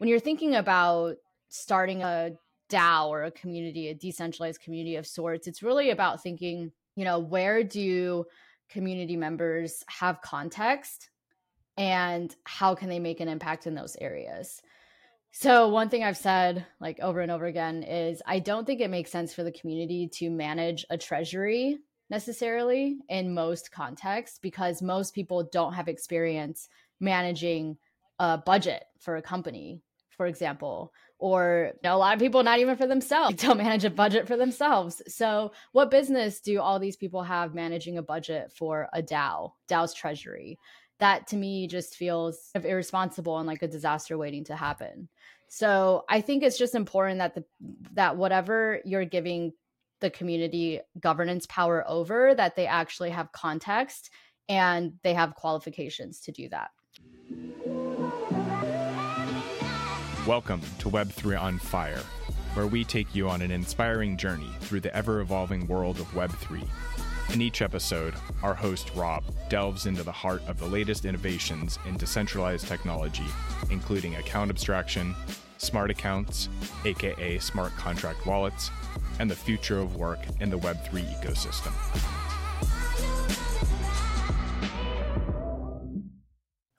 when you're thinking about starting a DAO or a community, a decentralized community of sorts, it's really about thinking, you know, where do community members have context and how can they make an impact in those areas? So, one thing I've said like over and over again is I don't think it makes sense for the community to manage a treasury necessarily in most contexts because most people don't have experience managing a budget for a company, for example, or you know, a lot of people not even for themselves don't manage a budget for themselves. So, what business do all these people have managing a budget for a DAO, DAO's treasury? That to me just feels irresponsible and like a disaster waiting to happen. So, I think it's just important that the that whatever you're giving the community governance power over that they actually have context and they have qualifications to do that. Welcome to Web3 on Fire, where we take you on an inspiring journey through the ever evolving world of Web3. In each episode, our host Rob delves into the heart of the latest innovations in decentralized technology, including account abstraction, smart accounts, aka smart contract wallets, and the future of work in the Web3 ecosystem.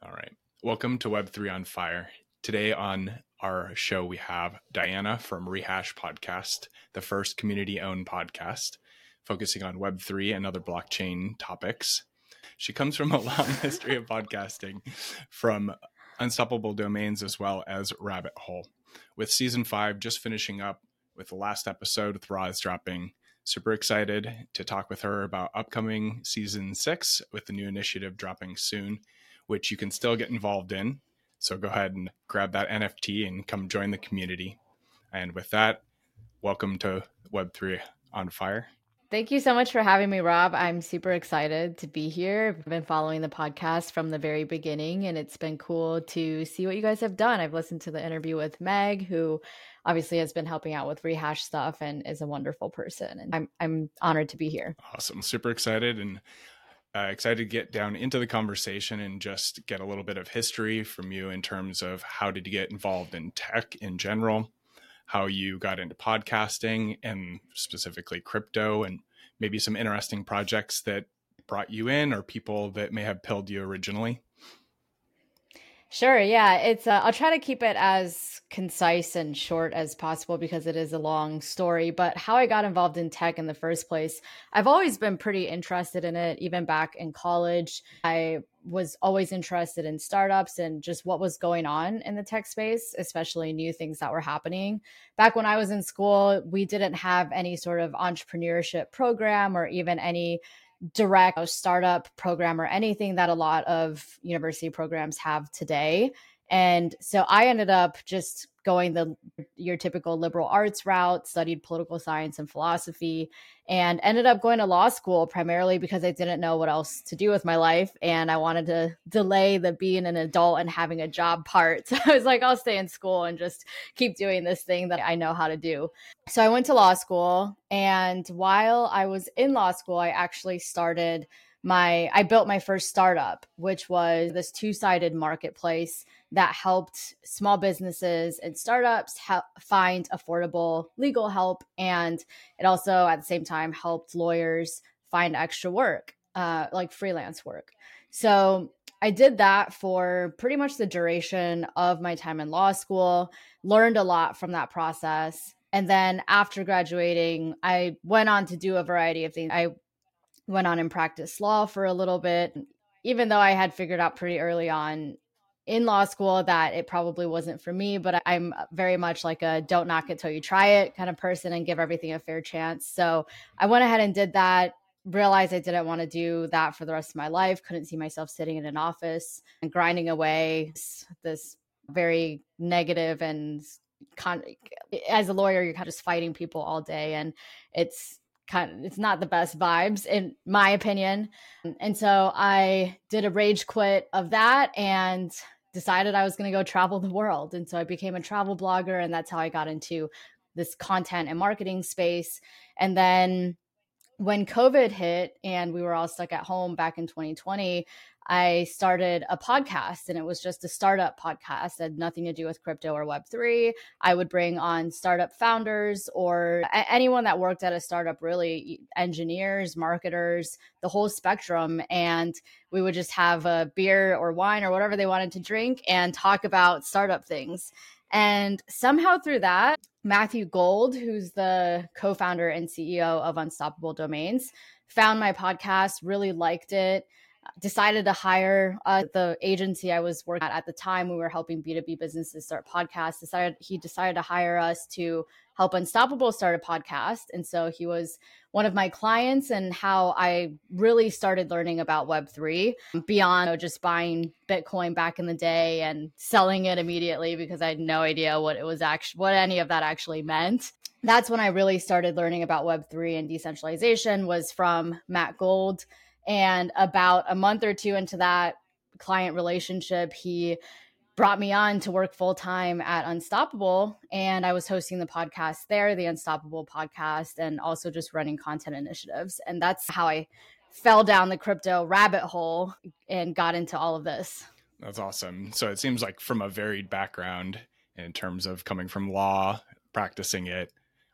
All right. Welcome to Web3 on Fire. Today on our show, we have Diana from Rehash Podcast, the first community owned podcast focusing on Web3 and other blockchain topics. She comes from a long history of podcasting from Unstoppable Domains as well as Rabbit Hole. With season five just finishing up with the last episode with Roz dropping, super excited to talk with her about upcoming season six with the new initiative dropping soon, which you can still get involved in so go ahead and grab that NFT and come join the community. And with that, welcome to Web3 on Fire. Thank you so much for having me, Rob. I'm super excited to be here. I've been following the podcast from the very beginning, and it's been cool to see what you guys have done. I've listened to the interview with Meg, who obviously has been helping out with rehash stuff and is a wonderful person. And I'm I'm honored to be here. Awesome, super excited, and uh, excited to get down into the conversation and just get a little bit of history from you in terms of how did you get involved in tech in general, how you got into podcasting and specifically crypto, and maybe some interesting projects that brought you in or people that may have pilled you originally. Sure. Yeah. It's, uh, I'll try to keep it as concise and short as possible because it is a long story. But how I got involved in tech in the first place, I've always been pretty interested in it, even back in college. I was always interested in startups and just what was going on in the tech space, especially new things that were happening. Back when I was in school, we didn't have any sort of entrepreneurship program or even any direct startup program or anything that a lot of university programs have today. And so I ended up just going the your typical liberal arts route, studied political science and philosophy, and ended up going to law school primarily because I didn't know what else to do with my life and I wanted to delay the being an adult and having a job part. So I was like, I'll stay in school and just keep doing this thing that I know how to do. So I went to law school and while I was in law school, I actually started my I built my first startup, which was this two-sided marketplace that helped small businesses and startups ha- find affordable legal help. And it also, at the same time, helped lawyers find extra work, uh, like freelance work. So I did that for pretty much the duration of my time in law school, learned a lot from that process. And then after graduating, I went on to do a variety of things. I went on and practiced law for a little bit. Even though I had figured out pretty early on in law school that it probably wasn't for me, but I'm very much like a don't knock it till you try it kind of person and give everything a fair chance. So I went ahead and did that. Realized I didn't want to do that for the rest of my life. Couldn't see myself sitting in an office and grinding away this very negative and con- as a lawyer, you're kind of just fighting people all day, and it's kind of it's not the best vibes in my opinion. And so I did a rage quit of that and decided I was going to go travel the world. And so I became a travel blogger and that's how I got into this content and marketing space. And then when COVID hit and we were all stuck at home back in 2020, I started a podcast and it was just a startup podcast. It had nothing to do with crypto or Web3. I would bring on startup founders or anyone that worked at a startup, really engineers, marketers, the whole spectrum. And we would just have a beer or wine or whatever they wanted to drink and talk about startup things. And somehow through that, Matthew Gould, who's the co founder and CEO of Unstoppable Domains, found my podcast, really liked it decided to hire uh, the agency I was working at at the time. We were helping B2B businesses start podcasts. Decided he decided to hire us to help Unstoppable start a podcast. And so he was one of my clients and how I really started learning about Web3 beyond you know, just buying Bitcoin back in the day and selling it immediately because I had no idea what it was actually, what any of that actually meant. That's when I really started learning about Web3 and decentralization was from Matt Gould and about a month or two into that client relationship, he brought me on to work full time at Unstoppable. And I was hosting the podcast there, the Unstoppable podcast, and also just running content initiatives. And that's how I fell down the crypto rabbit hole and got into all of this. That's awesome. So it seems like from a varied background in terms of coming from law, practicing it,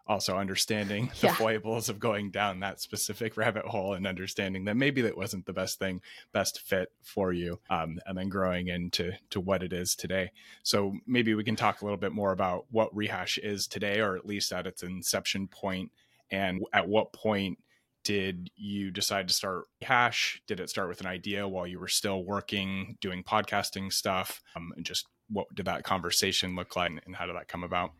also understanding the yeah. foibles of going down that specific rabbit hole and understanding that maybe that wasn't the best thing best fit for you um, and then growing into to what it is today. So maybe we can talk a little bit more about what rehash is today or at least at its inception point and at what point did you decide to start hash did it start with an idea while you were still working doing podcasting stuff? Um, and just what did that conversation look like and how did that come about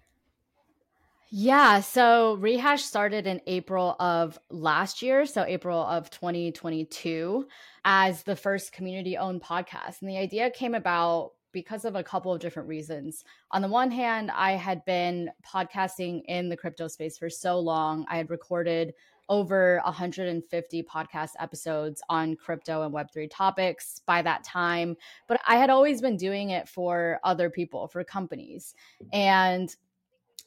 yeah. So Rehash started in April of last year. So April of 2022 as the first community owned podcast. And the idea came about because of a couple of different reasons. On the one hand, I had been podcasting in the crypto space for so long. I had recorded over 150 podcast episodes on crypto and Web3 topics by that time. But I had always been doing it for other people, for companies. And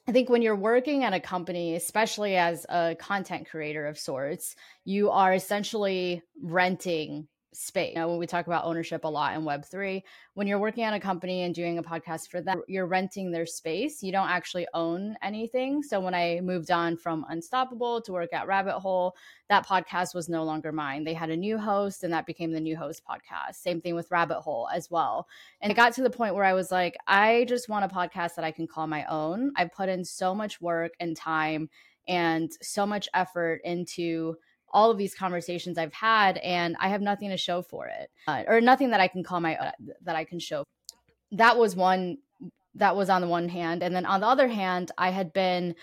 I think when you're working at a company, especially as a content creator of sorts, you are essentially renting space. You know, when we talk about ownership a lot in Web3, when you're working on a company and doing a podcast for them, you're renting their space. You don't actually own anything. So when I moved on from Unstoppable to work at Rabbit Hole, that podcast was no longer mine. They had a new host and that became the new host podcast. Same thing with Rabbit Hole as well. And it got to the point where I was like, I just want a podcast that I can call my own. I put in so much work and time and so much effort into all of these conversations I've had, and I have nothing to show for it, uh, or nothing that I can call my uh, that I can show. That was one. That was on the one hand, and then on the other hand, I had been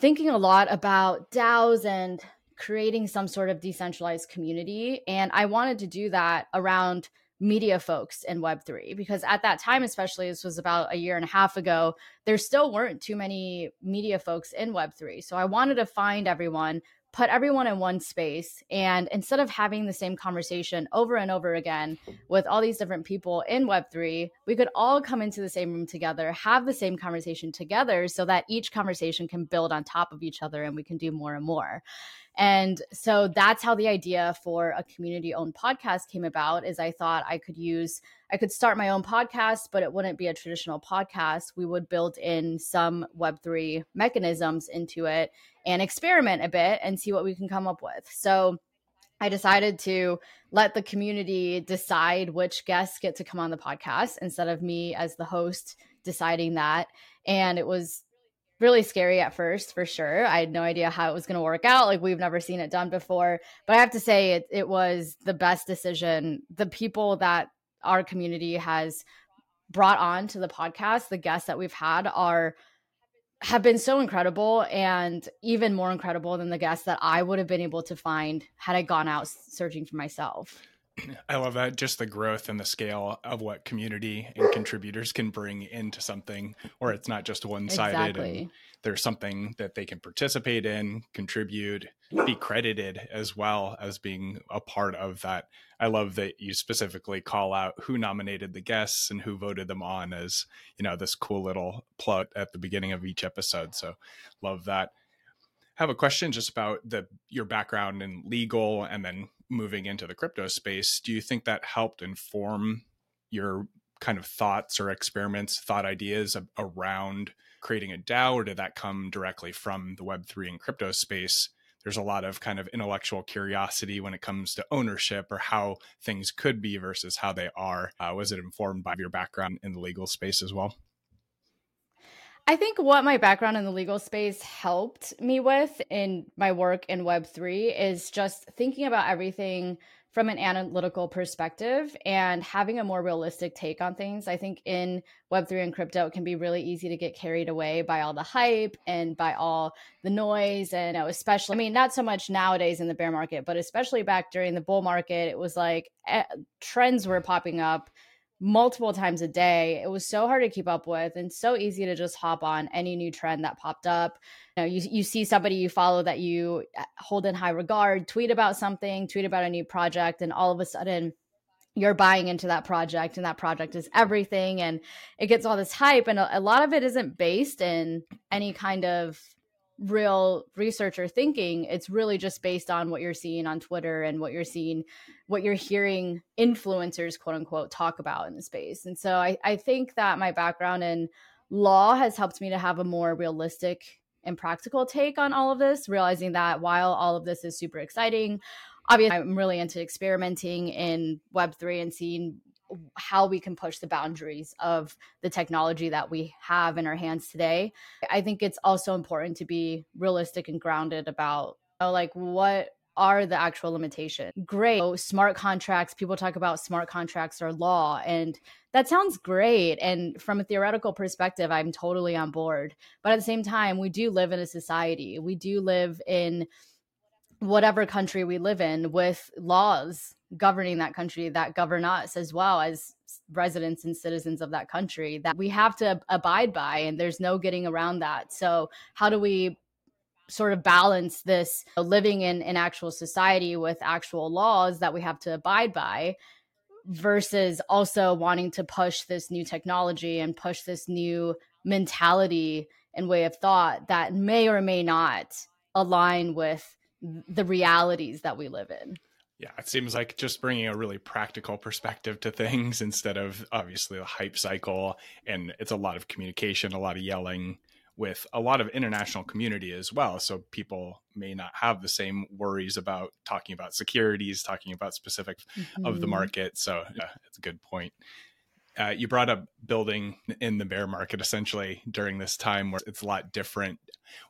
thinking a lot about DAOs and creating some sort of decentralized community, and I wanted to do that around media folks in web3 because at that time especially this was about a year and a half ago there still weren't too many media folks in web3 so i wanted to find everyone put everyone in one space and instead of having the same conversation over and over again with all these different people in web3 we could all come into the same room together have the same conversation together so that each conversation can build on top of each other and we can do more and more and so that's how the idea for a community owned podcast came about is I thought I could use I could start my own podcast, but it wouldn't be a traditional podcast. We would build in some Web3 mechanisms into it and experiment a bit and see what we can come up with. So I decided to let the community decide which guests get to come on the podcast instead of me as the host deciding that. And it was really scary at first for sure i had no idea how it was going to work out like we've never seen it done before but i have to say it, it was the best decision the people that our community has brought on to the podcast the guests that we've had are have been so incredible and even more incredible than the guests that i would have been able to find had i gone out searching for myself I love that. Just the growth and the scale of what community and contributors can bring into something where it's not just one sided exactly. There's something that they can participate in, contribute, be credited as well as being a part of that. I love that you specifically call out who nominated the guests and who voted them on as, you know, this cool little plot at the beginning of each episode. So love that have a question just about the your background in legal and then moving into the crypto space. Do you think that helped inform your kind of thoughts or experiments, thought ideas around creating a DAO, or did that come directly from the Web3 and crypto space? There's a lot of kind of intellectual curiosity when it comes to ownership or how things could be versus how they are. Uh, was it informed by your background in the legal space as well? I think what my background in the legal space helped me with in my work in Web3 is just thinking about everything from an analytical perspective and having a more realistic take on things. I think in Web3 and crypto, it can be really easy to get carried away by all the hype and by all the noise. And especially, I mean, not so much nowadays in the bear market, but especially back during the bull market, it was like eh, trends were popping up multiple times a day. It was so hard to keep up with and so easy to just hop on any new trend that popped up. You know, you, you see somebody you follow that you uh, hold in high regard, tweet about something, tweet about a new project, and all of a sudden you're buying into that project and that project is everything and it gets all this hype and a, a lot of it isn't based in any kind of real research or thinking it's really just based on what you're seeing on twitter and what you're seeing what you're hearing influencers quote unquote talk about in the space. And so i, I think that my background in law has helped me to have a more realistic and practical take on all of this realizing that while all of this is super exciting obviously i'm really into experimenting in web3 and seeing how we can push the boundaries of the technology that we have in our hands today. I think it's also important to be realistic and grounded about you know, like what are the actual limitations. Great. So smart contracts, people talk about smart contracts or law and that sounds great and from a theoretical perspective I'm totally on board. But at the same time, we do live in a society. We do live in whatever country we live in with laws governing that country that govern us as well as residents and citizens of that country that we have to abide by and there's no getting around that. So how do we sort of balance this uh, living in an actual society with actual laws that we have to abide by versus also wanting to push this new technology and push this new mentality and way of thought that may or may not align with the realities that we live in. Yeah, it seems like just bringing a really practical perspective to things instead of obviously the hype cycle. And it's a lot of communication, a lot of yelling with a lot of international community as well. So people may not have the same worries about talking about securities, talking about specific mm-hmm. of the mm-hmm. market. So yeah, it's a good point. Uh, you brought up building in the bear market essentially during this time where it's a lot different.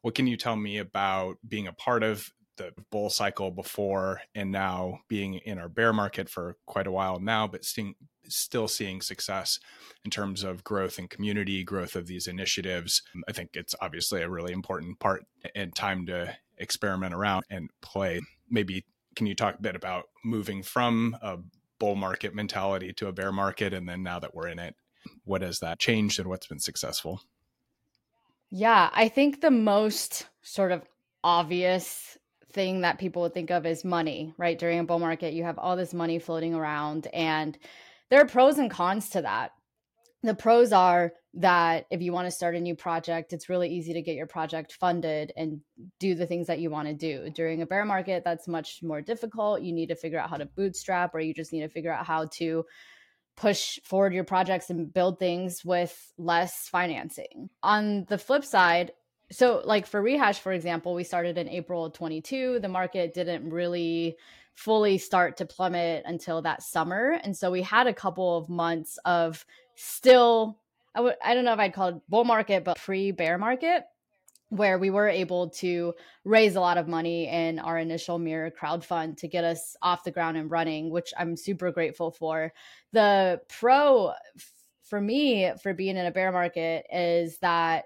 What can you tell me about being a part of the bull cycle before and now being in our bear market for quite a while now, but seeing, still seeing success in terms of growth and community, growth of these initiatives. I think it's obviously a really important part and time to experiment around and play. Maybe can you talk a bit about moving from a bull market mentality to a bear market? And then now that we're in it, what has that changed and what's been successful? Yeah, I think the most sort of obvious thing that people would think of is money, right? During a bull market, you have all this money floating around, and there are pros and cons to that. The pros are that if you want to start a new project, it's really easy to get your project funded and do the things that you want to do. During a bear market, that's much more difficult. You need to figure out how to bootstrap, or you just need to figure out how to push forward your projects and build things with less financing. On the flip side, so like for rehash for example we started in april 22 the market didn't really fully start to plummet until that summer and so we had a couple of months of still I w- I don't know if i'd call it bull market but pre bear market where we were able to raise a lot of money in our initial mirror crowd fund to get us off the ground and running which i'm super grateful for. The pro for me for being in a bear market is that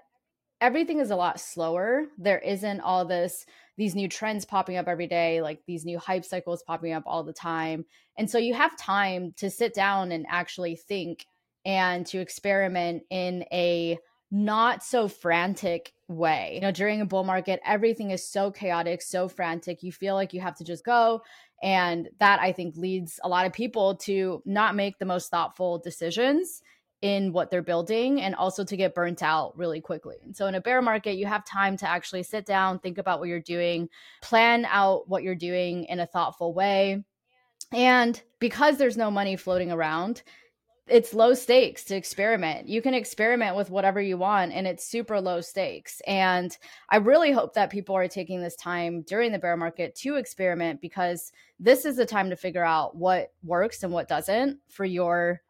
everything is a lot slower. There isn't all this these new trends popping up every day, like these new hype cycles popping up all the time. And so you have time to sit down and actually think and to experiment in a not so frantic way. You know, during a bull market, everything is so chaotic, so frantic. You feel like you have to just go. And that I think leads a lot of people to not make the most thoughtful decisions in what they're building and also to get burnt out really quickly. So in a bear market, you have time to actually sit down, think about what you're doing, plan out what you're doing in a thoughtful way. And because there's no money floating around, it's low stakes to experiment. You can experiment with whatever you want and it's super low stakes. And I really hope that people are taking this time during the bear market to experiment because this is the time to figure out what works and what doesn't for your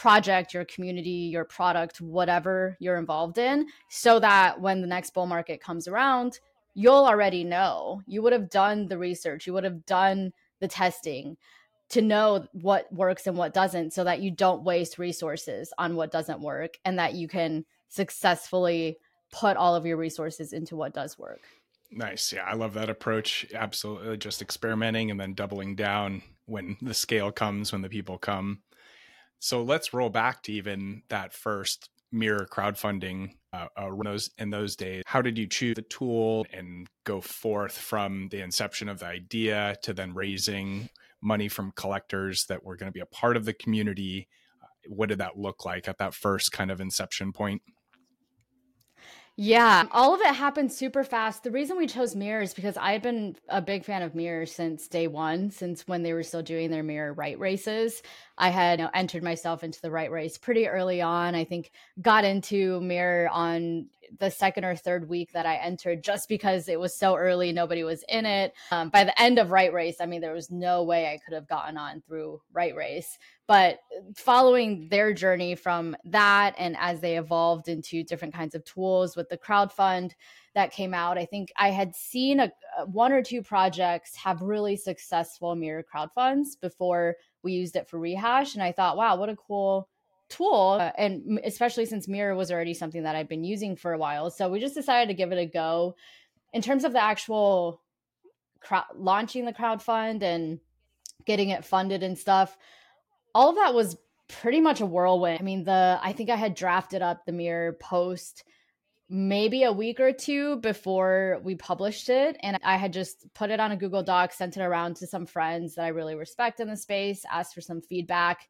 project, your community, your product, whatever you're involved in, so that when the next bull market comes around, you'll already know. You would have done the research, you would have done the testing to know what works and what doesn't so that you don't waste resources on what doesn't work and that you can successfully put all of your resources into what does work. Nice. Yeah, I love that approach. Absolutely. Just experimenting and then doubling down when the scale comes, when the people come. So let's roll back to even that first mirror crowdfunding uh, uh, those in those days. How did you choose the tool and go forth from the inception of the idea to then raising money from collectors that were going to be a part of the community. Uh, what did that look like at that first kind of inception point? Yeah, all of it happened super fast. The reason we chose Mirror is because I had been a big fan of Mirror since day one, since when they were still doing their Mirror Write Races. I had you know, entered myself into the Write Race pretty early on. I think got into Mirror on the second or third week that I entered just because it was so early, nobody was in it. Um, by the end of Write Race, I mean, there was no way I could have gotten on through Write Race. But following their journey from that and as they evolved into different kinds of tools with the crowd fund that came out, I think I had seen a, one or two projects have really successful mirror crowd funds before we used it for rehash. And I thought, wow, what a cool tool uh, and especially since mirror was already something that i've been using for a while so we just decided to give it a go in terms of the actual launching the crowd fund and getting it funded and stuff all of that was pretty much a whirlwind i mean the i think i had drafted up the mirror post maybe a week or two before we published it and i had just put it on a google doc sent it around to some friends that i really respect in the space asked for some feedback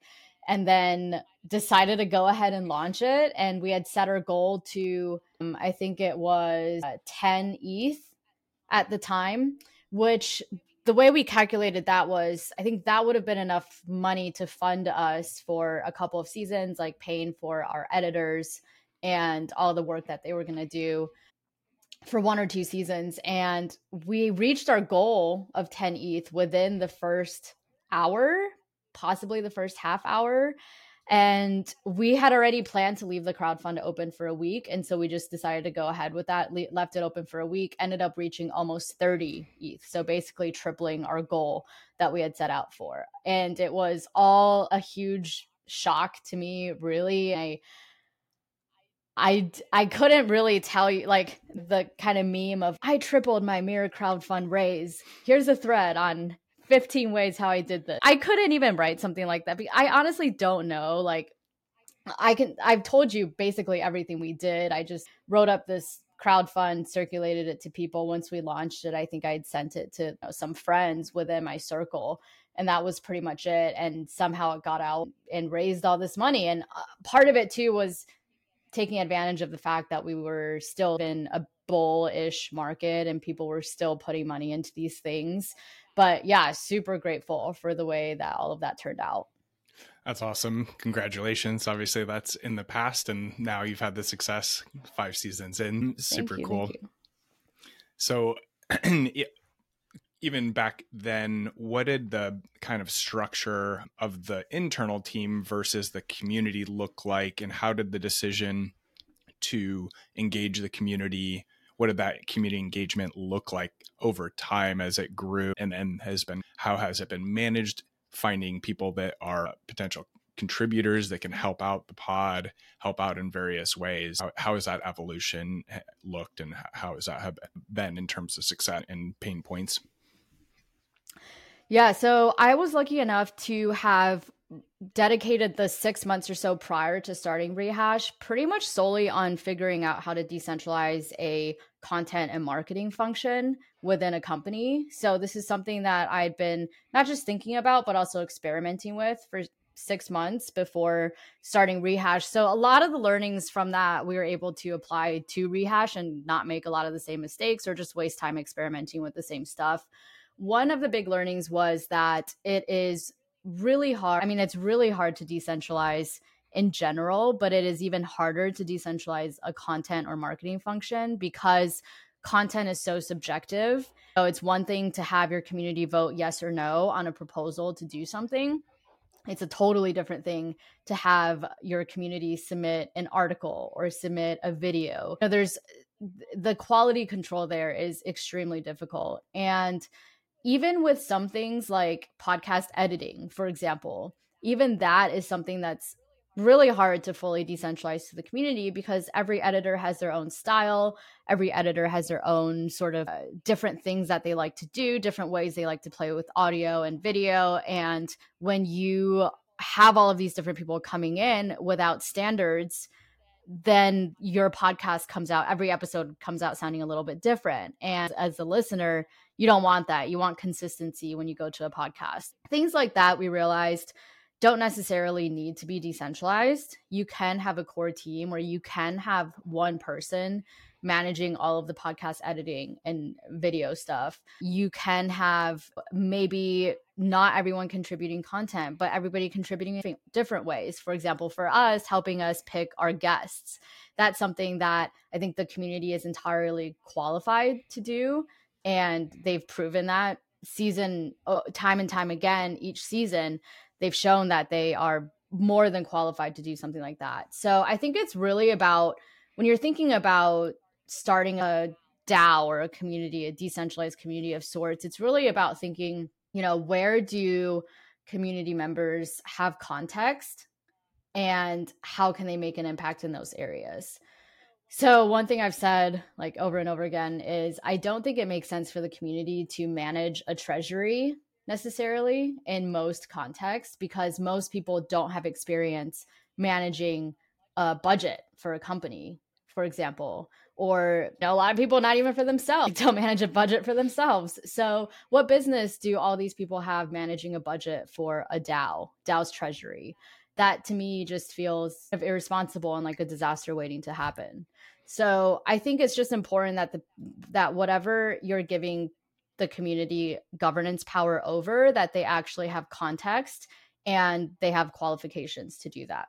and then decided to go ahead and launch it. And we had set our goal to, um, I think it was uh, 10 ETH at the time, which the way we calculated that was I think that would have been enough money to fund us for a couple of seasons, like paying for our editors and all the work that they were going to do for one or two seasons. And we reached our goal of 10 ETH within the first hour possibly the first half hour. And we had already planned to leave the crowd fund open for a week. And so we just decided to go ahead with that, le- left it open for a week, ended up reaching almost 30 ETH. So basically tripling our goal that we had set out for. And it was all a huge shock to me, really. I, I I couldn't really tell you like the kind of meme of I tripled my mirror crowd fund raise. Here's a thread on 15 ways how I did this. I couldn't even write something like that. I honestly don't know. Like, I can, I've told you basically everything we did. I just wrote up this crowd fund, circulated it to people. Once we launched it, I think I'd sent it to you know, some friends within my circle. And that was pretty much it. And somehow it got out and raised all this money. And uh, part of it too was taking advantage of the fact that we were still in a bullish market and people were still putting money into these things but yeah, super grateful for the way that all of that turned out. That's awesome. Congratulations. Obviously, that's in the past, and now you've had the success five seasons in. Super you, cool. So, even back then, what did the kind of structure of the internal team versus the community look like, and how did the decision to engage the community what did that community engagement look like over time as it grew and then has been how has it been managed? Finding people that are potential contributors that can help out the pod help out in various ways. How, how has that evolution eh, looked and how has that have been in terms of success and pain points? Yeah so i was lucky enough to have dedicated the six months or so prior to starting rehash pretty much solely on figuring out how to decentralize a content and marketing function within a company so this is something that i'd been not just thinking about but also experimenting with for six months before starting rehash so a lot of the learnings from that we were able to apply to rehash and not make a lot of the same mistakes or just waste time experimenting with the same stuff one of the big learnings was that it is really hard. I mean, it's really hard to decentralize in general, but it is even harder to decentralize a content or marketing function because content is so subjective. So it's one thing to have your community vote yes or no on a proposal to do something. It's a totally different thing to have your community submit an article or submit a video. You know, there's the quality control there is extremely difficult. And even with some things like podcast editing, for example, even that is something that's really hard to fully decentralize to the community because every editor has their own style. Every editor has their own sort of uh, different things that they like to do, different ways they like to play with audio and video. And when you have all of these different people coming in without standards, then your podcast comes out, every episode comes out sounding a little bit different. And as a listener, you don't want that. You want consistency when you go to a podcast. Things like that, we realized don't necessarily need to be decentralized. You can have a core team where you can have one person managing all of the podcast editing and video stuff. You can have maybe not everyone contributing content, but everybody contributing different ways. For example, for us, helping us pick our guests. That's something that I think the community is entirely qualified to do. And they've proven that season, oh, time and time again, each season, they've shown that they are more than qualified to do something like that. So I think it's really about when you're thinking about starting a DAO or a community, a decentralized community of sorts, it's really about thinking, you know, where do community members have context and how can they make an impact in those areas? So, one thing I've said like over and over again is I don't think it makes sense for the community to manage a treasury necessarily in most contexts because most people don't have experience managing a budget for a company, for example, or you know, a lot of people not even for themselves don't manage a budget for themselves. So what business do all these people have managing a budget for a dao dao's treasury? That to me just feels irresponsible and like a disaster waiting to happen. So i think it's just important that the that whatever you're giving the community governance power over that they actually have context and they have qualifications to do that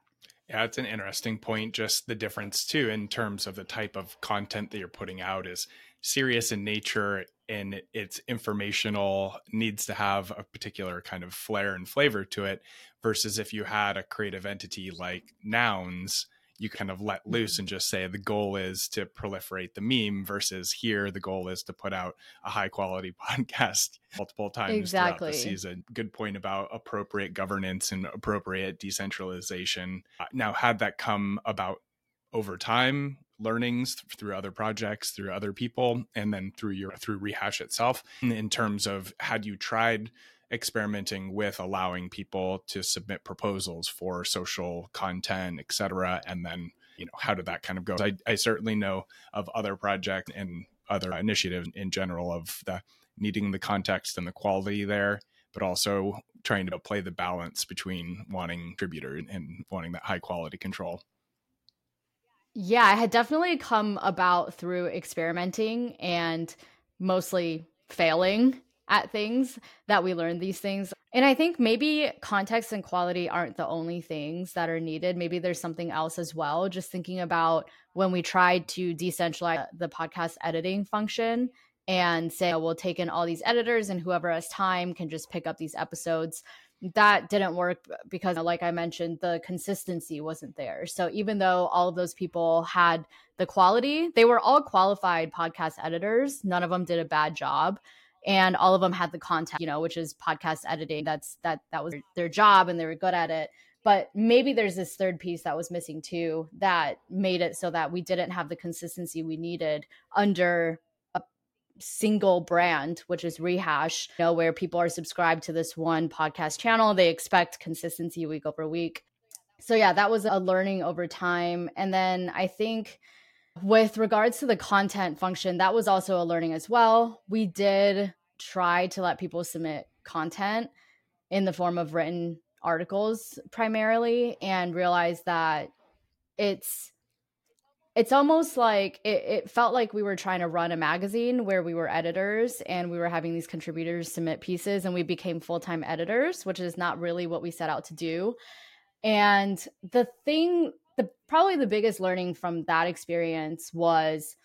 yeah, it's an interesting point. Just the difference, too, in terms of the type of content that you're putting out is serious in nature and it's informational, needs to have a particular kind of flair and flavor to it, versus if you had a creative entity like Nouns you kind of let loose and just say the goal is to proliferate the meme versus here the goal is to put out a high quality podcast multiple times exactly. throughout the season. Good point about appropriate governance and appropriate decentralization. Uh, now, had that come about over time, learnings through other projects, through other people, and then through your through rehash itself, in terms of had you tried experimenting with allowing people to submit proposals for social content, et cetera. And then, you know, how did that kind of go? I, I certainly know of other projects and other initiatives in general of the needing the context and the quality there, but also trying to play the balance between wanting contributor and wanting that high quality control. Yeah, I had definitely come about through experimenting and mostly failing at things that we learn these things. And I think maybe context and quality aren't the only things that are needed. Maybe there's something else as well. Just thinking about when we tried to decentralize the podcast editing function and say, oh, we'll take in all these editors and whoever has time can just pick up these episodes. That didn't work because, uh, like I mentioned, the consistency wasn't there. So, even though all of those people had the quality, they were all qualified podcast editors. None of them did a bad job and all of them had the content you know which is podcast editing. That's that that was their job and they were good at it. But maybe there's this third piece that was missing too that made it so that we didn't have the consistency we needed under a single brand which is rehash you know where people are subscribed to this one podcast channel. They expect consistency week over week. So yeah that was a learning over time. And then i think with regards to the content function, that was also a learning as well. We did try to let people submit content in the form of written articles primarily and realized that it's it's almost like it, it, felt like we were trying to run a magazine where we were editors and we were having these contributors submit pieces and we became full-time editors which is not really what we set out to do and the thing the probably the biggest learning from that experience was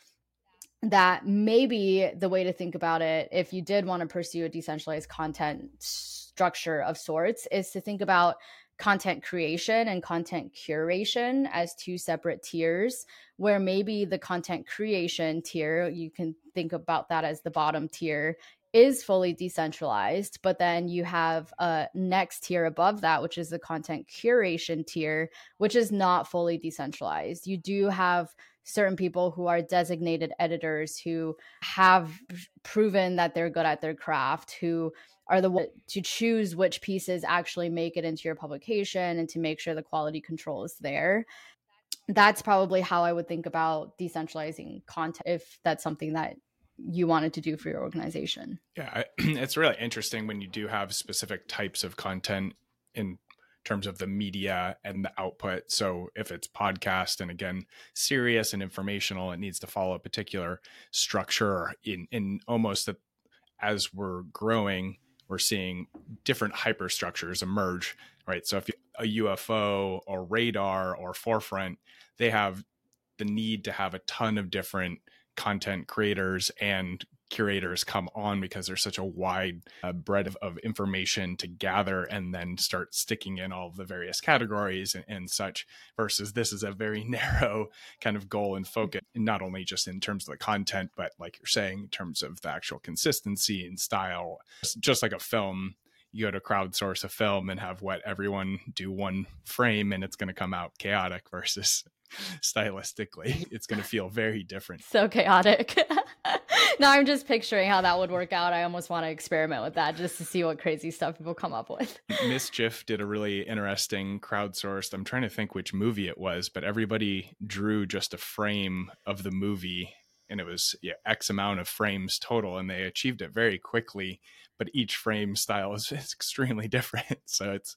that maybe the way to think about it if you did want to pursue a decentralized content structure of sorts is to think about content creation and content curation as two separate tiers where maybe the content creation tier you can think about that as the bottom tier is fully decentralized but then you have a next tier above that which is the content curation tier which is not fully decentralized. You do have certain people who are designated editors who have proven that they're good at their craft who are the one to choose which pieces actually make it into your publication and to make sure the quality control is there. That's probably how i would think about decentralizing content if that's something that you wanted to do for your organization yeah it's really interesting when you do have specific types of content in terms of the media and the output so if it's podcast and again serious and informational it needs to follow a particular structure in in almost that as we're growing we're seeing different hyperstructures emerge, right? So if a UFO or radar or forefront, they have the need to have a ton of different content creators and curators come on because there's such a wide uh, breadth of, of, information to gather and then start sticking in all of the various categories and, and, such versus this is a very narrow kind of goal and focus not only just in terms of the content but like you're saying in terms of the actual consistency and style. Just like a film you go to crowdsource a film and have what everyone do one frame and it's going to come out chaotic versus stylistically it's going to feel very different so chaotic now i'm just picturing how that would work out i almost want to experiment with that just to see what crazy stuff people come up with mischief did a really interesting crowdsourced i'm trying to think which movie it was but everybody drew just a frame of the movie and it was yeah, x amount of frames total and they achieved it very quickly but each frame style is, is extremely different so it's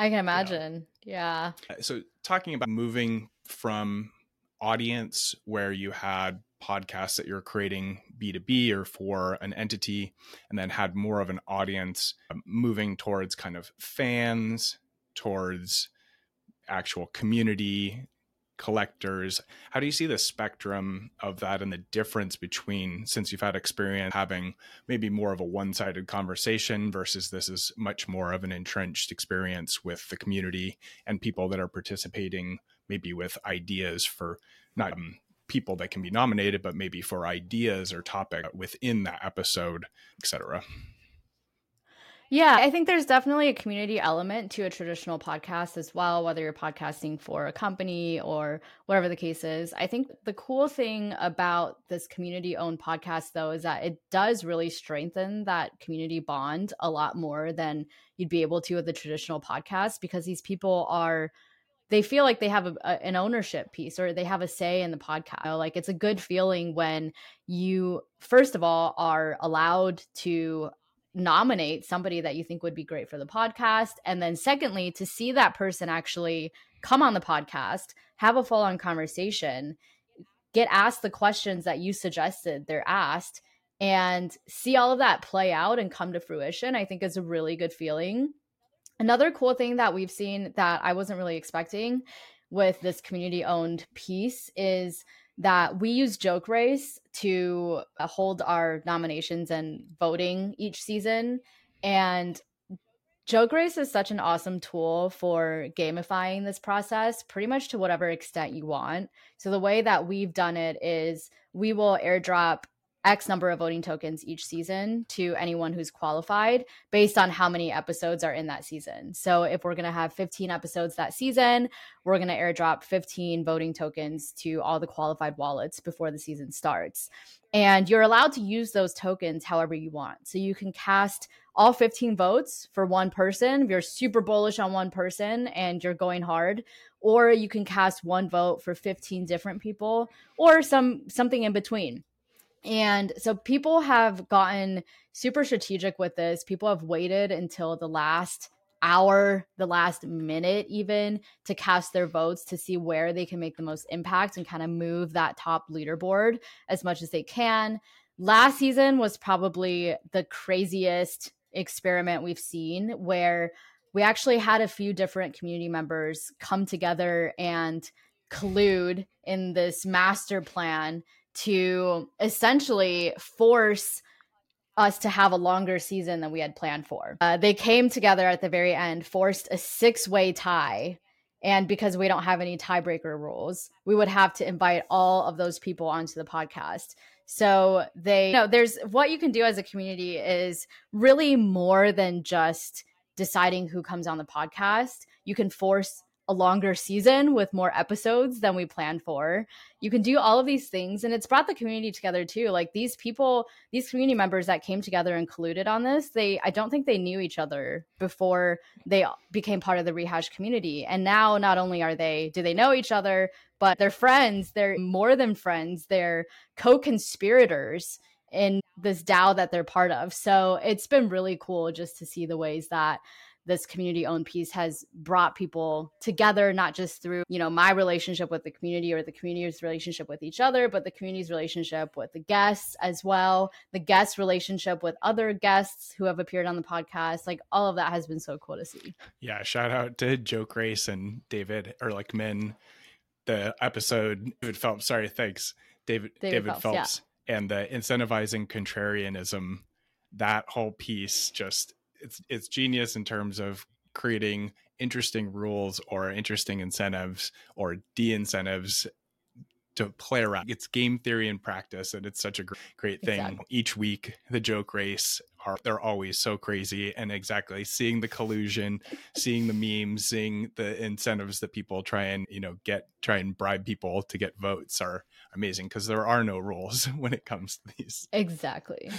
I can imagine. Yeah. yeah. Uh, so talking about moving from audience where you had podcasts that you're creating B2B or for an entity, and then had more of an audience um, moving towards kind of fans, towards actual community collectors. How do you see the spectrum of that and the difference between, since you've had experience having maybe more of a one sided conversation versus this is much more of an entrenched experience with the community and people that are participating, maybe with ideas for not um, people that can be nominated, but maybe for ideas or topic within that episode, etc. Yeah, I think there's definitely a community element to a traditional podcast as well, whether you're podcasting for a company or whatever the case is. I think the cool thing about this community owned podcast, though, is that it does really strengthen that community bond a lot more than you'd be able to with a traditional podcast because these people are they feel like they have a, a, an ownership piece or they have a say in the podcast. Like it's a good feeling when you, first of all, are allowed to nominate somebody that you think would be great for the podcast. And then, secondly, to see that person actually come on the podcast, have a full on conversation, get asked the questions that you suggested they're asked, and see all of that play out and come to fruition, I think is a really good feeling. Another cool thing that we've seen that I wasn't really expecting with this community owned piece is that we use JokeRace to uh, hold our nominations and voting each season. And JokeRace is such an awesome tool for gamifying this process pretty much to whatever extent you want. So, the way that we've done it is we will airdrop X number of voting tokens each season to anyone who's qualified based on how many episodes are in that season. So if we're going to have 15 episodes that season, we're going to airdrop 15 voting tokens to all the qualified wallets before the season starts. And you're allowed to use those tokens however you want. So you can cast all 15 votes for one person if you're super bullish on one person and you're going hard or you can cast one vote for 15 different people or some something in between and so people have gotten super strategic with this. People have waited until the last hour, the last minute, even to cast their votes to see where they can make the most impact and kind of move that top leaderboard as much as they can. Last season was probably the craziest experiment we've seen where we actually had a few different community members come together and collude in this master plan to essentially force us to have a longer season than we had planned for. Uh, they came together at the very end, forced a six way tie. And because we don't have any tiebreaker rules, we would have to invite all of those people onto the podcast. So they, you know, there's what you can do as a community is really more than just deciding who comes on the podcast. You can force a longer season with more episodes than we planned for. You can do all of these things and it's brought the community together too. Like these people, these community members that came together and colluded on this, they I don't think they knew each other before they became part of the rehash community. And now not only are they do they know each other, but they're friends, they're more than friends, they're co-conspirators in this DAO that they're part of. So it's been really cool just to see the ways that this community owned piece has brought people together not just through you know my relationship with the community or the community's relationship with each other but the community's relationship with the guests as well the guest relationship with other guests who have appeared on the podcast like all of that has been so cool to see yeah shout out to JokeRace and david or like men the episode david phelps sorry thanks david david, david phelps, phelps yeah. and the incentivizing contrarianism that whole piece just it's it's genius in terms of creating interesting rules or interesting incentives or de-incentives to play around. It's game theory in practice, and it's such a great thing. Exactly. Each week, the JokeRace are they're always so crazy, and exactly seeing the collusion, seeing the memes, seeing the incentives that people try and you know get try and bribe people to get votes are amazing because there are no rules when it comes to these. Exactly.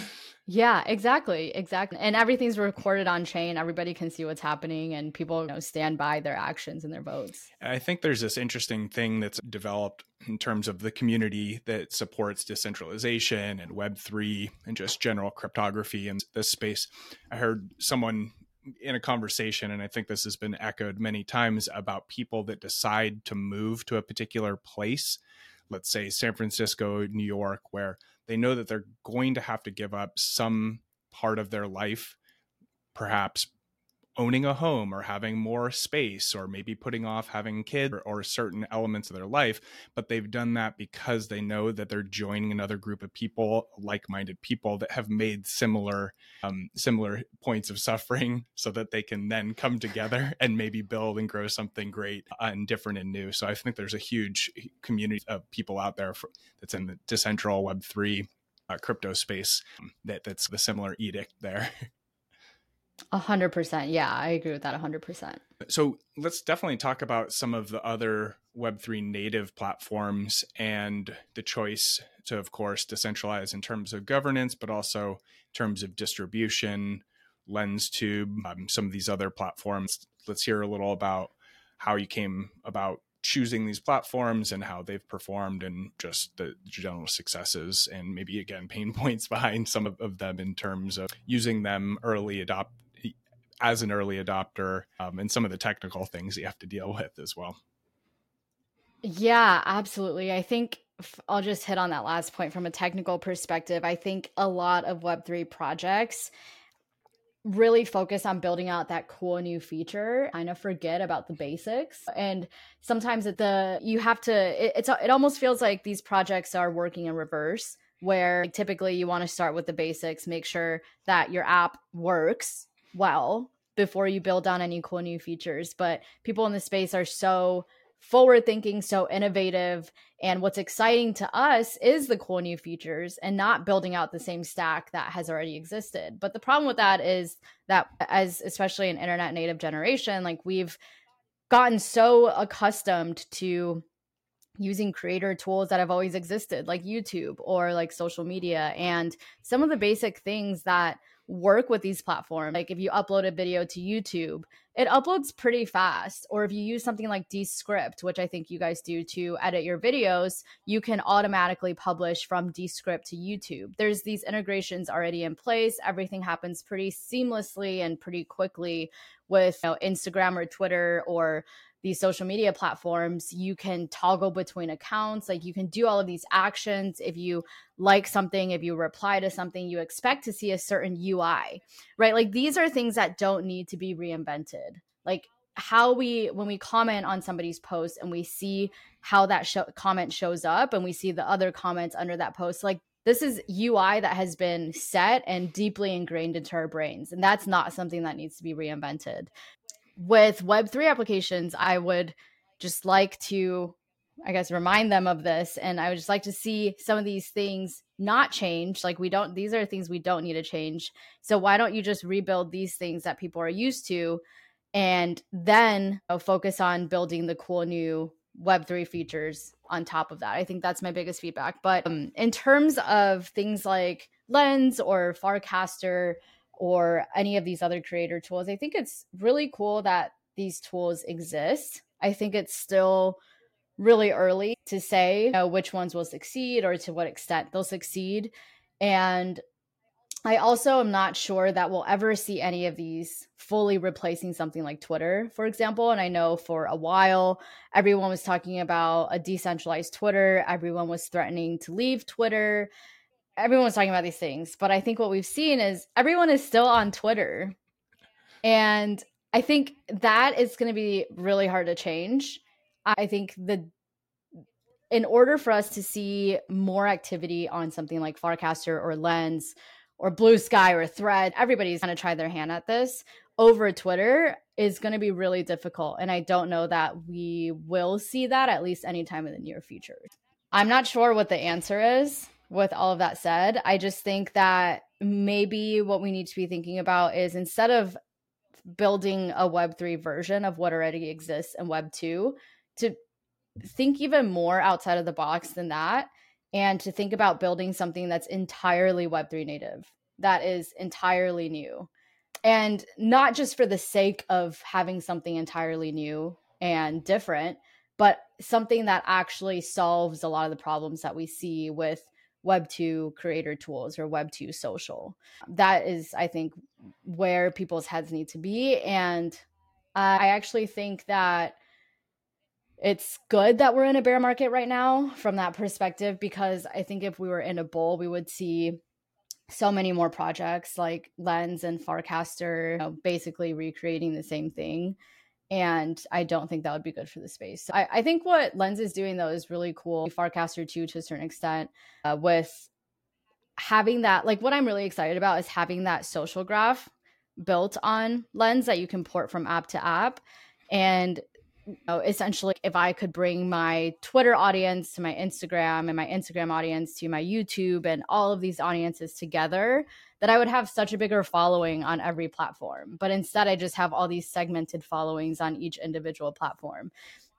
Yeah, exactly. Exactly. And everything's recorded on chain. Everybody can see what's happening and people you know, stand by their actions and their votes. I think there's this interesting thing that's developed in terms of the community that supports decentralization and Web3 and just general cryptography in this space. I heard someone in a conversation, and I think this has been echoed many times about people that decide to move to a particular place let's say San Francisco, New York, where they know that they're going to have to give up some part of their life, perhaps owning a home or having more space or maybe putting off having kids or, or, certain elements of their life but they've done that because they know that they're joining another group of people like-minded people that have made similar um, similar points of suffering so that they can then come together and maybe build and grow something great and different and new. So i think there's a huge community of people out there for, that's in the decentral web3 uh, crypto space um, that that's the similar edict there A hundred percent. Yeah, I agree with that. A hundred percent. So let's definitely talk about some of the other Web3 native platforms and the choice to, of course, decentralize in terms of governance, but also in terms of distribution, LensTube, um, some of these other platforms. Let's hear a little about how you came about choosing these platforms and how they've performed and just the general successes and maybe again pain points behind some of, of them in terms of using them early adopt as an early adopter um, and some of the technical things you have to deal with as well. Yeah, absolutely. I think I'll just hit on that last point from a technical perspective. I think a lot of Web3 projects really focus on building out that cool new feature kind of forget about the basics and sometimes at the you have to it, it's it almost feels like these projects are working in reverse where typically you want to start with the basics make sure that your app works well before you build on any cool new features. But people in the space are so forward thinking, so innovative. And what's exciting to us is the cool new features and not building out the same stack that has already existed. But the problem with that is that, as especially an internet native generation, like we've gotten so accustomed to using creator tools that have always existed, like YouTube or like social media. And some of the basic things that work with these platforms. Like if you upload a video to YouTube, it uploads pretty fast. Or if you use something like Descript, which I think you guys do to edit your videos, you can automatically publish from Descript to YouTube. There's these integrations already in place. Everything happens pretty seamlessly and pretty quickly with you know, Instagram or Twitter or these social media platforms, you can toggle between accounts. Like you can do all of these actions. If you like something, if you reply to something, you expect to see a certain UI, right? Like these are things that don't need to be reinvented. Like how we, when we comment on somebody's post and we see how that comment shows up and we see the other comments under that post, like this is UI that has been set and deeply ingrained into our brains. And that's not something that needs to be reinvented with Web3 applications, I would just like to, I guess, remind them of this. And I would just like to see some of these things not change. Like, we don't, these are things we don't need to change. So, why don't you just rebuild these things that people are used to and then you focus on building the cool new Web3 features on top of that? I think that's my biggest feedback. But um, in terms of things like Lens or Farcaster, or any of these other creator tools. I think it's really cool that these tools exist. I think it's still really early to say you know, which ones will succeed or to what extent they'll succeed. And I also am not sure that we'll ever see any of these fully replacing something like Twitter, for example. And I know for a while, everyone was talking about a decentralized Twitter, everyone was threatening to leave Twitter everyone's talking about these things, but I think what we've seen is everyone is still on Twitter. And I think that is going to be really hard to change. I think the in order for us to see more activity on something like Farcaster or Lens or Blue Sky or Thread, everybody's going to try their hand at this over Twitter is going to be really difficult. And I don't know that we will see that at least anytime in the near future. I'm not sure what the answer is with all of that said, I just think that maybe what we need to be thinking about is instead of building a Web3 version of what already exists in Web2, to think even more outside of the box than that and to think about building something that's entirely Web3 native, that is entirely new. And not just for the sake of having something entirely new and different, but something that actually solves a lot of the problems that we see with web 2 creator tools or web 2 social. That is i think where people's heads need to be and i actually think that it's good that we're in a bear market right now from that perspective because i think if we were in a bull we would see so many more projects like lens and farcaster you know, basically recreating the same thing and I don't think that would be good for the space. I, I think what Lens is doing though is really cool. Farcaster too, to a certain extent, uh, with having that. Like what I'm really excited about is having that social graph built on Lens that you can port from app to app, and you know, essentially if I could bring my Twitter audience to my Instagram and my Instagram audience to my YouTube and all of these audiences together that I would have such a bigger following on every platform. But instead, I just have all these segmented followings on each individual platform.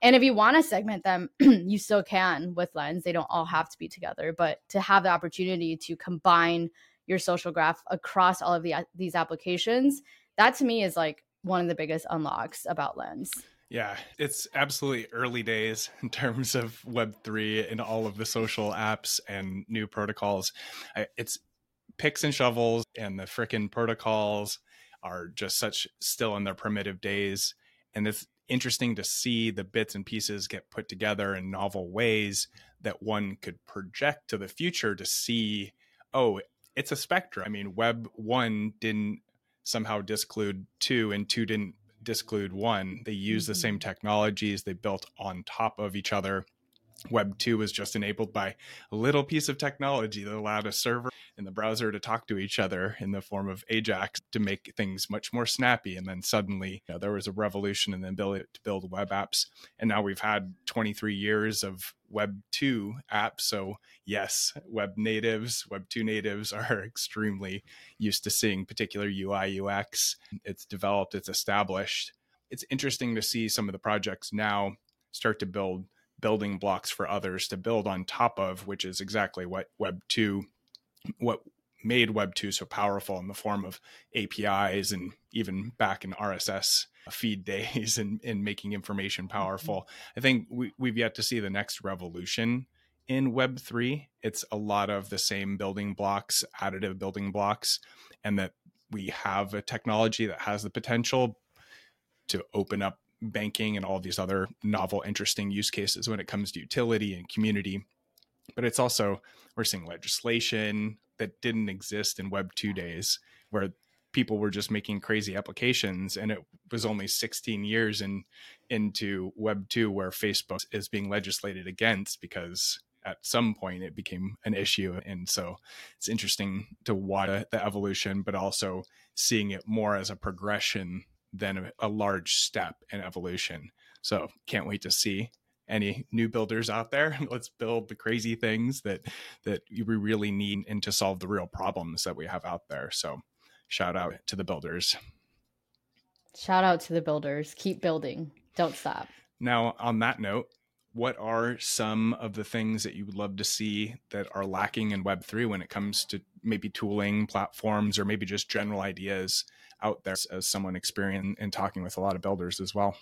And if you want to segment them, you still can with Lens. They don't all have to be together, but to have the opportunity to combine your social graph across all of the, these applications, that to me is like one of the biggest unlocks about Lens. Yeah, it's absolutely early days in terms of Web3 and all of the social apps and new protocols. It's picks and shovels and the frickin' protocols are just such still in their primitive days. And it's interesting to see the bits and pieces get put together in novel ways that one could project to the future to see, oh, it's a spectrum. I mean, Web 1 didn't somehow disclude 2 and 2 didn't disclude 1. They use mm-hmm. the same technologies, they built on top of each other. Web 2 was just enabled by a little piece of technology that allowed a server in the browser to talk to each other in the form of Ajax to make things much more snappy. And then suddenly you know, there was a revolution in the ability to build web apps. And now we've had 23 years of Web 2 apps. So, yes, web natives, Web 2 natives are extremely used to seeing particular UI, UX. It's developed, it's established. It's interesting to see some of the projects now start to build building blocks for others to build on top of, which is exactly what Web 2 what made Web 2 so powerful in the form of APIs and even back in RSS feed days and, and making information mm-hmm. powerful. I think we, we've yet to see the next revolution in Web 3. It's a lot of the same building blocks, additive building blocks, and that we have a technology that has the potential to open up banking and all these other novel, interesting use cases when it comes to utility and community. But it's also, we're seeing legislation that didn't exist in Web 2 days, where people were just making crazy applications and it was only 16 years in into web 2 where facebook is being legislated against because at some point it became an issue and so it's interesting to watch the evolution but also seeing it more as a progression than a, a large step in evolution. So can't wait to see any new builders out there. Let's build the crazy things that that we really need and to solve the real problems that we have out there. So shout out to the builders. Shout out to the builders. Keep building. Don't stop. Now on that note what are some of the things that you would love to see that are lacking in web3 when it comes to maybe tooling platforms or maybe just general ideas out there as someone experienced in talking with a lot of builders as well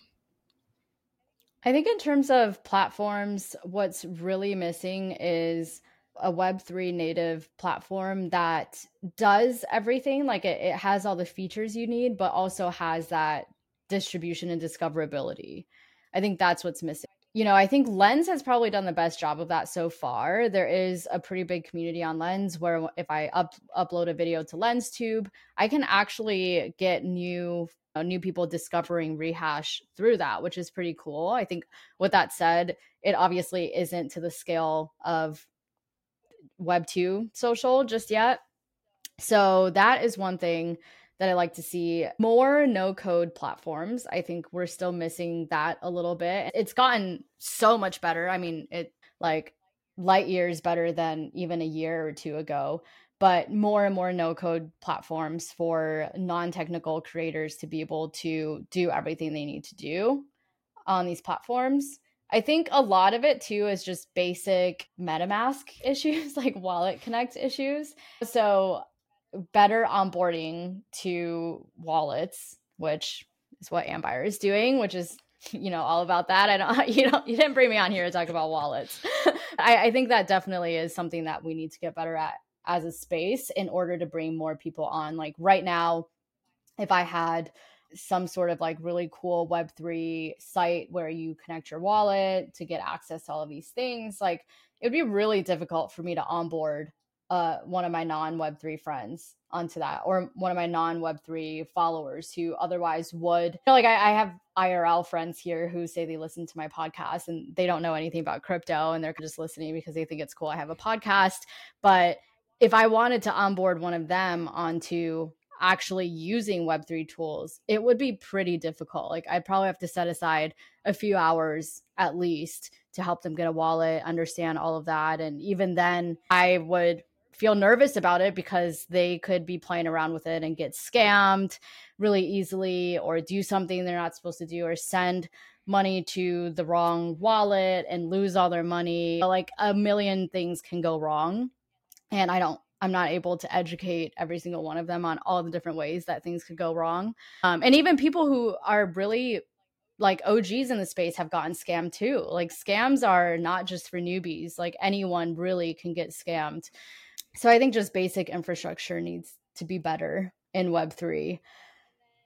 I think in terms of platforms, what's really missing is a Web3 native platform that does everything. Like it, it has all the features you need, but also has that distribution and discoverability. I think that's what's missing. You know, I think Lens has probably done the best job of that so far. There is a pretty big community on Lens where if I up, upload a video to LensTube, I can actually get new uh, new people discovering rehash through that, which is pretty cool. I think with that said, it obviously isn't to the scale of Web 2 social just yet. So that is one thing that I like to see. More no code platforms. I think we're still missing that a little bit. It's gotten so much better. I mean, it like light years better than even a year or two ago but more and more no code platforms for non technical creators to be able to do everything they need to do on these platforms. I think a lot of it too is just basic MetaMask issues, like wallet connect issues. So, better onboarding to wallets, which is what Ambire is doing, which is you know all about that. I don't you know you didn't bring me on here to talk about wallets. I, I think that definitely is something that we need to get better at as a space in order to bring more people on. Like right now, if I had some sort of like really cool web3 site where you connect your wallet to get access to all of these things like it would be really difficult for me to onboard uh, one of my non web3 friends onto that or one of my non web3 followers who otherwise would you know, like I, I have irl friends here who say they listen to my podcast and they don't know anything about crypto and they're just listening because they think it's cool i have a podcast but if I wanted to onboard one of them onto actually using Web3 tools, it would be pretty difficult. Like, I'd probably have to set aside a few hours at least to help them get a wallet, understand all of that. And even then, I would feel nervous about it because they could be playing around with it and get scammed really easily or do something they're not supposed to do or send money to the wrong wallet and lose all their money. Like a million things can go wrong and I don't I'm not able to educate every single one of them on all the different ways that things could go wrong. Um, and even people who are really like OGs in the space have gotten scammed too. Like scams are not just for newbies, like anyone really can get scammed. So I think just basic infrastructure needs to be better in Web3.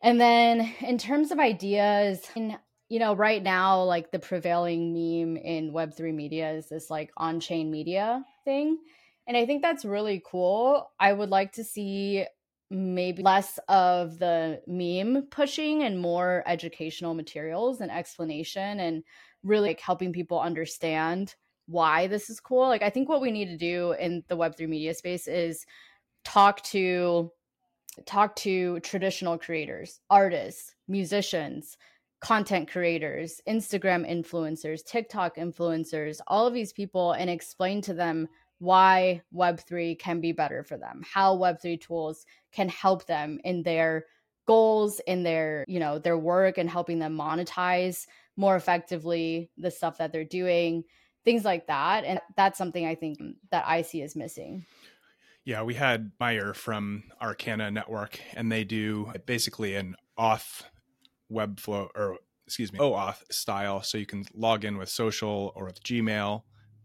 And then in terms of ideas, you know, right now, like the prevailing meme in Web3 media is this like on chain media thing. And I think that's really cool. I would like to see maybe less of the meme pushing and more educational materials and explanation and really like helping people understand why this is cool. Like I think what we need to do in the web3 media space is talk to talk to traditional creators, artists, musicians, content creators, Instagram influencers, TikTok influencers, all of these people and explain to them why Web3 can be better for them, how Web3 tools can help them in their goals, in their, you know, their work and helping them monetize more effectively the stuff that they're doing, things like that. And that's something I think that I see is missing. Yeah, we had Mayur from Arcana Network, and they do basically an auth webflow or excuse me, OAuth style. So you can log in with social or with Gmail,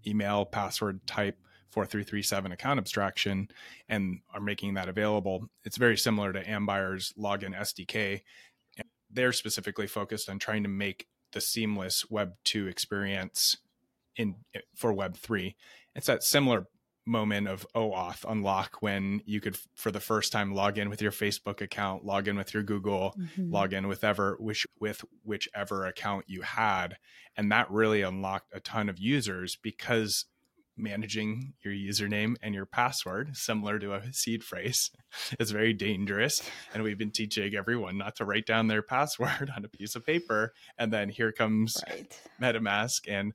email, password type 4337 account abstraction and are making that available. It's very similar to Ambire's login SDK. They're specifically focused on trying to make the seamless Web 2 experience in for Web 3. It's that similar moment of OAuth unlock when you could for the first time log in with your Facebook account, log in with your Google, mm-hmm. log in with ever which with whichever account you had, and that really unlocked a ton of users because managing your username and your password similar to a seed phrase is very dangerous and we've been teaching everyone not to write down their password on a piece of paper and then here comes right. metamask and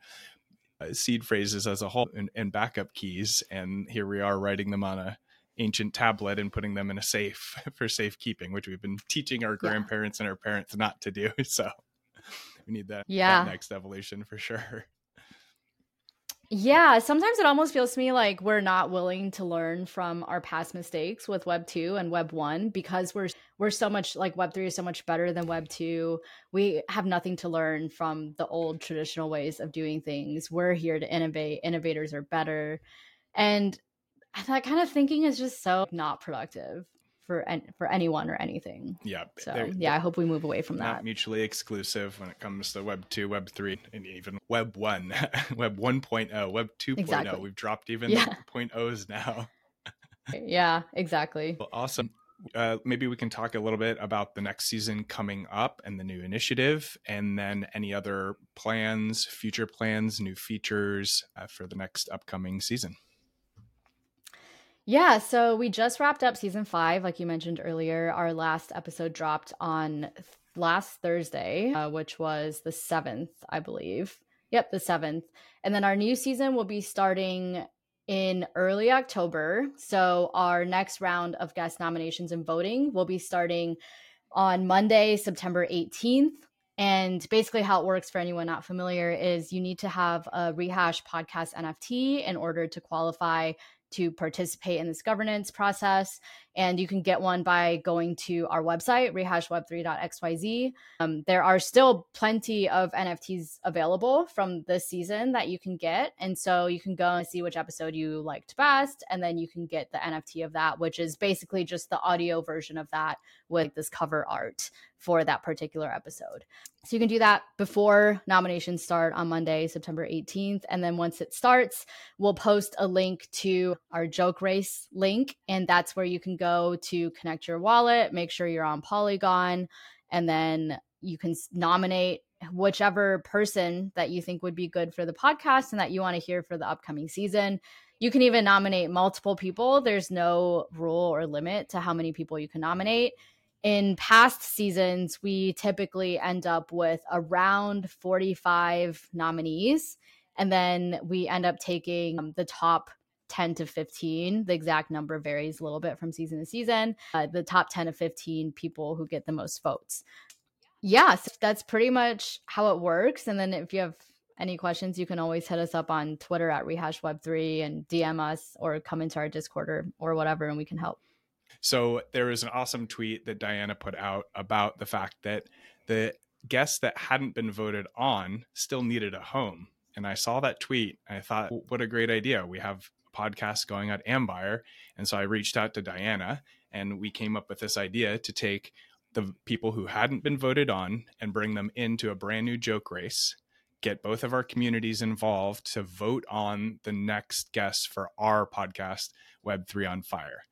Uh, seed phrases as a whole and, and, backup keys. And here we are writing them on a ancient tablet and putting them in a safe for safekeeping, which we've been teaching our grandparents yeah. and our parents not to do. So we need that, yeah. that next evolution for sure. Yeah, sometimes it almost feels to me like we're not willing to learn from our past mistakes with Web 2 and Web 1 because we're we're so much like Web 3 is so much better than Web 2. We have nothing to learn from the old traditional ways of doing things. We're here to innovate. Innovators are better. And that kind of thinking is just so not productive for for anyone or anything. Yeah. So yeah, I hope we move away from not that. mutually exclusive when it comes to Web two, Web three, and even Web one, Web 1.0, Web 2.0. Exactly. We've dropped even yeah. the point O's now. yeah, exactly. Well, awesome. Uh, maybe we can talk a little bit about the next season coming up and the new initiative, and then any other plans, future plans, new features uh, for the next upcoming season. Yeah, so we just wrapped up season five, like you mentioned earlier. Our last episode dropped on last Thursday, uh, which was the 7th, I believe. Yep, the 7th. And then our new season will be starting in early October. So our next round of guest nominations and voting will be starting on Monday, September 18th. And basically, how it works for anyone not familiar is you need to have a rehash podcast NFT in order to qualify to participate in this governance process. And you can get one by going to our website, rehashweb3.xyz. Um, there are still plenty of NFTs available from this season that you can get. And so you can go and see which episode you liked best. And then you can get the NFT of that, which is basically just the audio version of that with this cover art for that particular episode. So you can do that before nominations start on Monday, September 18th. And then once it starts, we'll post a link to our JokeRace link. And that's where you can go to connect your wallet, make sure you're on Polygon, and then you can nominate whichever person that you think would be good for the podcast and that you want to hear for the upcoming season. You can even nominate multiple people. There's no rule or limit to how many people you can nominate in past seasons, we typically end up with around 45 nominees. And then we end up taking um, the top 10 to 15. The exact number varies a little bit from season to season. Uh, the top 10 to 15 people who get the most votes. Yes, that's pretty much how it works. And then if you have any questions, you can always hit us up on Twitter at rehashweb3 and DM us or come into our Discord or, or whatever, and we can help. So there was an awesome tweet that Diana put out about the fact that the guests that hadn't been voted on still needed a home. And I saw that tweet. I thought, what a great idea. We have podcast going at Ambire. And so I reached out to Diana and we came up with this idea to take the people who hadn't been voted on and bring them into a brand new JokeRace get both of our communities involved to vote on the next guest for our podcast web3 on fire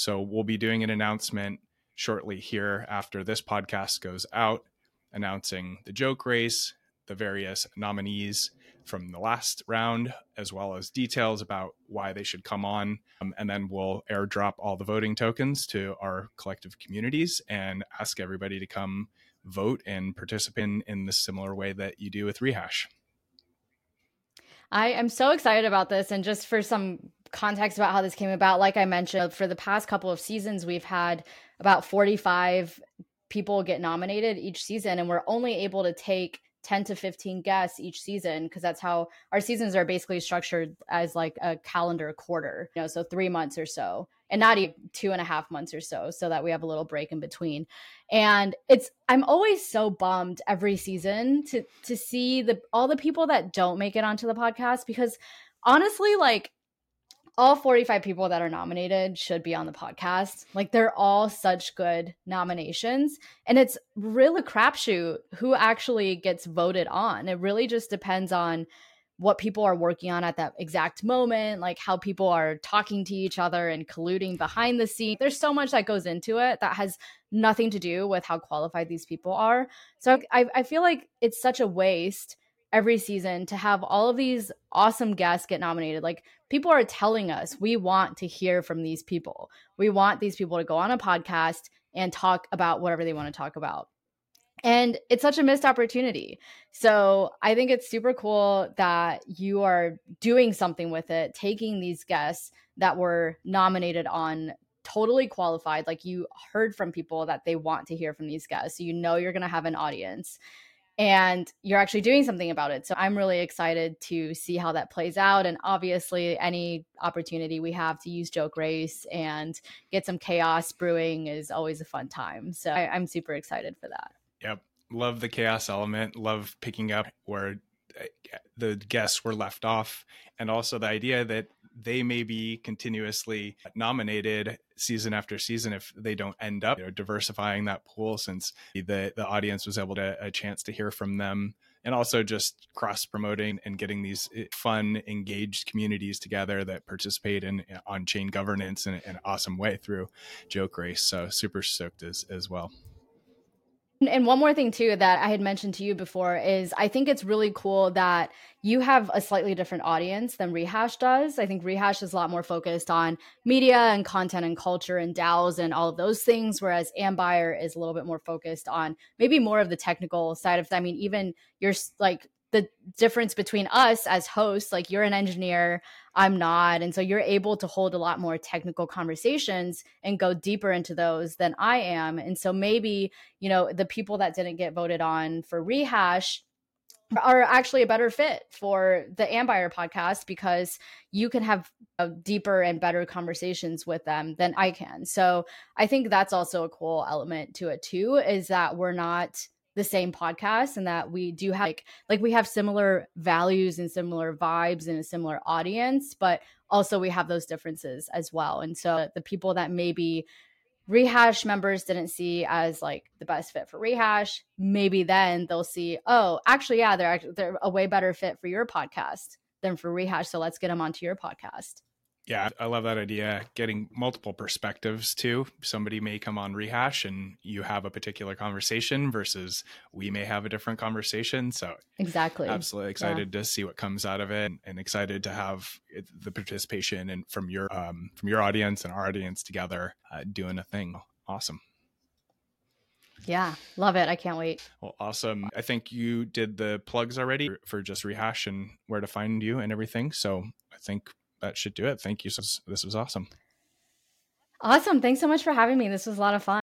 so we'll be doing an announcement shortly here after this podcast goes out, announcing the JokeRace, the various nominees from the last round, as well as details about why they should come on. Um, and then we'll airdrop all the voting tokens to our collective communities and ask everybody to come vote and participate in, in the similar way that you do with Rehash. I am so excited about this. And just for some context about how this came about, like I mentioned, for the past couple of seasons, we've had about 45 people get nominated each season, and we're only able to take 10 to 15 guests each season because that's how our seasons are basically structured as like a calendar quarter you know so three months or so and not even two and a half months or so so that we have a little break in between. And it's i'm always so bummed every season to to see the all the people that don't make it onto the podcast because honestly like all 45 people that are nominated should be on the podcast. Like they're all such good nominations. And it's really a crapshoot who actually gets voted on. It really just depends on what people are working on at that exact moment, like how people are talking to each other and colluding behind the scene. There's so much that goes into it that has nothing to do with how qualified these people are. So I, I feel like it's such a waste every season to have all of these awesome guests get nominated. Like people are telling us we want to hear from these people. We want these people to go on a podcast and talk about whatever they want to talk about. And it's such a missed opportunity. So I think it's super cool that you are doing something with it, taking these guests that were nominated on totally qualified. Like you heard from people that they want to hear from these guests. So you know you're going to have an audience and you're actually doing something about it. So I'm really excited to see how that plays out. And obviously, any opportunity we have to use JokeRace and get some chaos brewing is always a fun time. So I, am super excited for that. Yep. Love the chaos element. Love picking up where uh, the guests were left off. And also the idea that they may be continuously nominated season after season if they don't end up you know, diversifying that pool since the the audience was able to a chance to hear from them. And also just cross promoting and getting these eh, fun engaged communities together that participate in on chain governance in, in an awesome way through JokeRace. So super stoked as as well and one more thing too that I had mentioned to you before is I think it's really cool that you have a slightly different audience than Rehash does. I think Rehash is a lot more focused on media and content and culture and DAOs and all of those things, whereas Ambire is a little bit more focused on maybe more of the technical side of. I mean, even you're like the difference between us as hosts like you're an engineer i'm not and so you're able to hold a lot more technical conversations and go deeper into those than i am and so maybe you know the people that didn't get voted on for rehash are actually a better fit for the Ambire podcast because you can have uh, deeper and better conversations with them than I can. So I think that's also a cool element to it too is that we're not the same podcast and that we do have like like we have similar values and similar vibes and a similar audience but also we have those differences as well. And so the people that maybe rehash members didn't see as like the best fit for rehash maybe then they'll see oh actually yeah they're they're a way better fit for your podcast than for rehash so let's get them onto your podcast yeah, I love that idea. Getting multiple perspectives too. Somebody may come on rehash and you have a particular conversation versus we may have a different conversation. So, exactly. Absolutely excited yeah. to see what comes out of it and excited to have the participation and from your um, from your audience and our audience together uh, doing a thing. Awesome. Yeah, love it. I can't wait. Well, awesome. I think you did the plugs already for just rehash and where to find you and everything. So I think that should do it. Thank you. This was awesome. Awesome. Thanks so much for having me. This was a lot of fun.